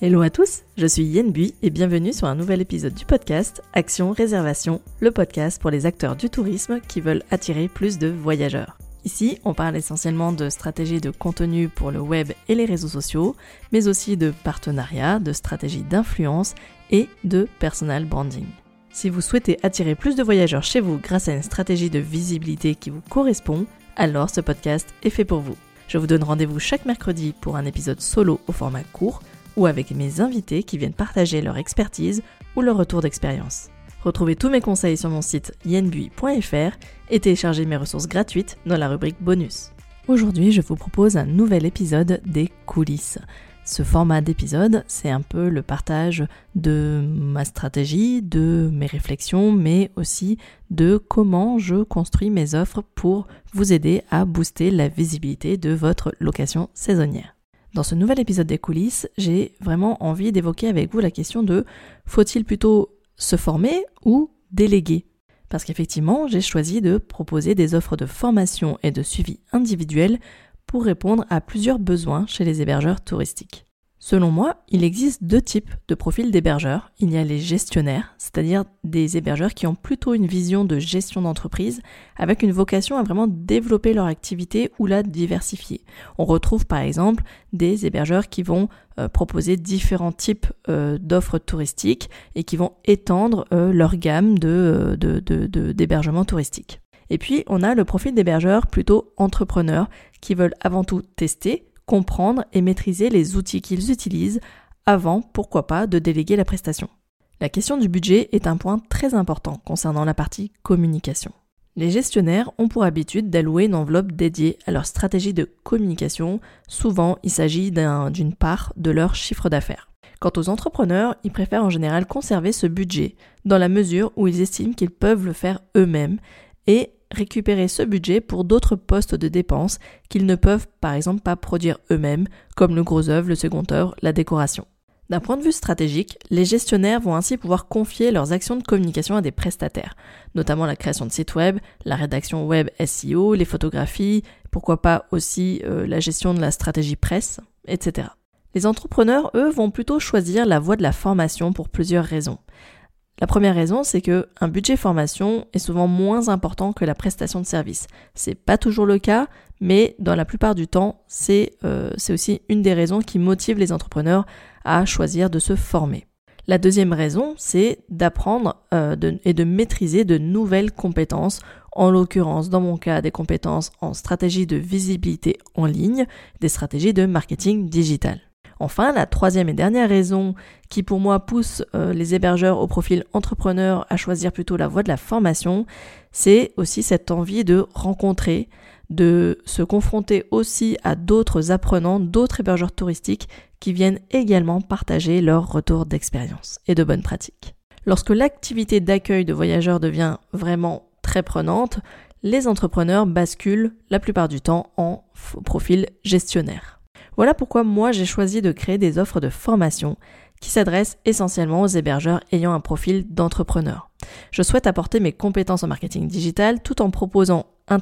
Hello à tous, je suis Yen Bui et bienvenue sur un nouvel épisode du podcast Action Réservation, le podcast pour les acteurs du tourisme qui veulent attirer plus de voyageurs. Ici, on parle essentiellement de stratégies de contenu pour le web et les réseaux sociaux, mais aussi de partenariats, de stratégies d'influence et de personal branding. Si vous souhaitez attirer plus de voyageurs chez vous grâce à une stratégie de visibilité qui vous correspond, alors ce podcast est fait pour vous. Je vous donne rendez-vous chaque mercredi pour un épisode solo au format court ou avec mes invités qui viennent partager leur expertise ou leur retour d'expérience. Retrouvez tous mes conseils sur mon site yenbui.fr et téléchargez mes ressources gratuites dans la rubrique bonus. Aujourd'hui, je vous propose un nouvel épisode des coulisses. Ce format d'épisode, c'est un peu le partage de ma stratégie, de mes réflexions, mais aussi de comment je construis mes offres pour vous aider à booster la visibilité de votre location saisonnière. Dans ce nouvel épisode des coulisses, j'ai vraiment envie d'évoquer avec vous la question de faut-il plutôt se former ou déléguer? Parce qu'effectivement, j'ai choisi de proposer des offres de formation et de suivi individuel pour répondre à plusieurs besoins chez les hébergeurs touristiques. Selon moi, il existe deux types de profils d'hébergeurs. Il y a les gestionnaires, c'est-à-dire des hébergeurs qui ont plutôt une vision de gestion d'entreprise avec une vocation à vraiment développer leur activité ou la diversifier. On retrouve par exemple des hébergeurs qui vont euh, proposer différents types euh, d'offres touristiques et qui vont étendre euh, leur gamme de, d'hébergement touristique. Et puis, on a le profil d'hébergeurs plutôt entrepreneurs qui veulent avant tout tester, comprendre et maîtriser les outils qu'ils utilisent avant, pourquoi pas, de déléguer la prestation. La question du budget est un point très important concernant la partie communication. Les gestionnaires ont pour habitude d'allouer une enveloppe dédiée à leur stratégie de communication. Souvent, il s'agit d'une part de leur chiffre d'affaires. Quant aux entrepreneurs, ils préfèrent en général conserver ce budget dans la mesure où ils estiment qu'ils peuvent le faire eux-mêmes et récupérer ce budget pour d'autres postes de dépenses qu'ils ne peuvent par exemple pas produire eux-mêmes, comme le gros œuvre, le second œuvre, la décoration. D'un point de vue stratégique, les gestionnaires vont ainsi pouvoir confier leurs actions de communication à des prestataires, notamment la création de sites web, la rédaction web SEO, les photographies, pourquoi pas aussi euh, la gestion de la stratégie presse, etc. Les entrepreneurs, eux, vont plutôt choisir la voie de la formation pour plusieurs raisons. La première raison, c'est que un budget formation est souvent moins important que la prestation de service. C'est pas toujours le cas, mais dans la plupart du temps, c'est euh, aussi une des raisons qui motive les entrepreneurs à choisir de se former. La deuxième raison, c'est d'apprendre euh, et de maîtriser de nouvelles compétences, en l'occurrence dans mon cas des compétences en stratégie de visibilité en ligne, des stratégies de marketing digital. Enfin, la troisième et dernière raison qui pour moi pousse euh, les hébergeurs au profil entrepreneur à choisir plutôt la voie de la formation, c'est aussi cette envie de rencontrer, de se confronter aussi à d'autres apprenants, d'autres hébergeurs touristiques qui viennent également partager leur retour d'expérience et de bonnes pratiques. Lorsque l'activité d'accueil de voyageurs devient vraiment très prenante, les entrepreneurs basculent la plupart du temps en profil gestionnaire. Voilà pourquoi moi j'ai choisi de créer des offres de formation qui s'adressent essentiellement aux hébergeurs ayant un profil d'entrepreneur. Je souhaite apporter mes compétences en marketing digital tout en proposant un,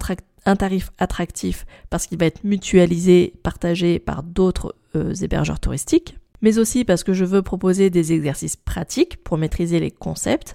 tarif attractif parce qu'il va être mutualisé, partagé par d'autres euh, hébergeurs touristiques, mais aussi parce que je veux proposer des exercices pratiques pour maîtriser les concepts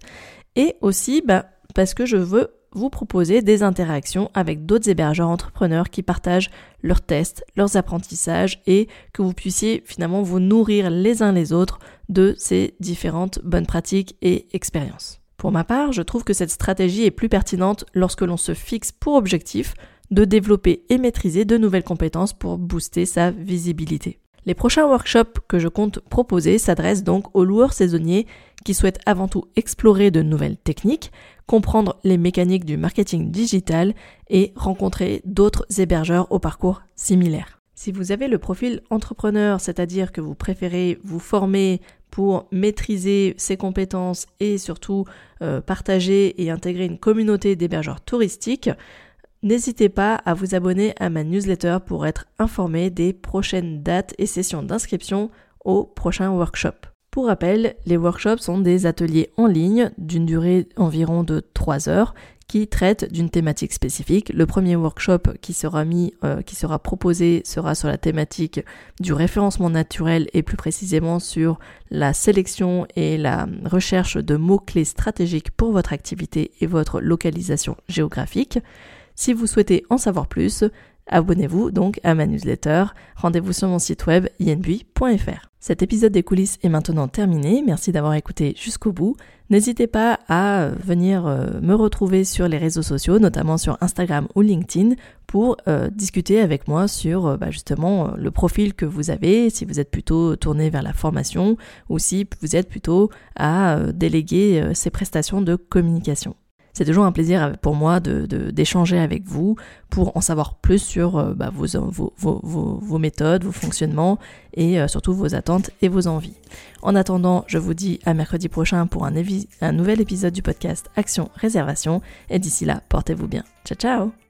et aussi bah, parce que je veux vous proposer des interactions avec d'autres hébergeurs entrepreneurs qui partagent leurs tests, leurs apprentissages et que vous puissiez finalement vous nourrir les uns les autres de ces différentes bonnes pratiques et expériences. Pour ma part, je trouve que cette stratégie est plus pertinente lorsque l'on se fixe pour objectif de développer et maîtriser de nouvelles compétences pour booster sa visibilité. Les prochains workshops que je compte proposer s'adressent donc aux loueurs saisonniers qui souhaitent avant tout explorer de nouvelles techniques, comprendre les mécaniques du marketing digital et rencontrer d'autres hébergeurs au parcours similaire. Si vous avez le profil entrepreneur, c'est-à-dire que vous préférez vous former pour maîtriser ses compétences et surtout euh, partager et intégrer une communauté d'hébergeurs touristiques, N'hésitez pas à vous abonner à ma newsletter pour être informé des prochaines dates et sessions d'inscription au prochain workshop. Pour rappel, les workshops sont des ateliers en ligne d'une durée environ de 3 heures qui traite d'une thématique spécifique. Le premier workshop qui sera mis, euh, qui sera proposé sera sur la thématique du référencement naturel et plus précisément sur la sélection et la recherche de mots-clés stratégiques pour votre activité et votre localisation géographique. Si vous souhaitez en savoir plus, abonnez-vous donc à ma newsletter. Rendez-vous sur mon site web yenbui.fr. Cet épisode des coulisses est maintenant terminé. Merci d'avoir écouté jusqu'au bout. N'hésitez pas à venir euh, me retrouver sur les réseaux sociaux, notamment sur Instagram ou LinkedIn, pour euh, discuter avec moi sur euh, bah, justement le profil que vous avez, si vous êtes plutôt tourné vers la formation ou si vous êtes plutôt à déléguer ces prestations de communication. C'est toujours un plaisir pour moi d'échanger de, avec vous pour en savoir plus sur euh, bah, vos, méthodes, vos fonctionnements et euh, surtout vos attentes et vos envies. En attendant, je vous dis à mercredi prochain pour un, un nouvel épisode du podcast Action Réservation et d'ici là, portez-vous bien. Ciao ciao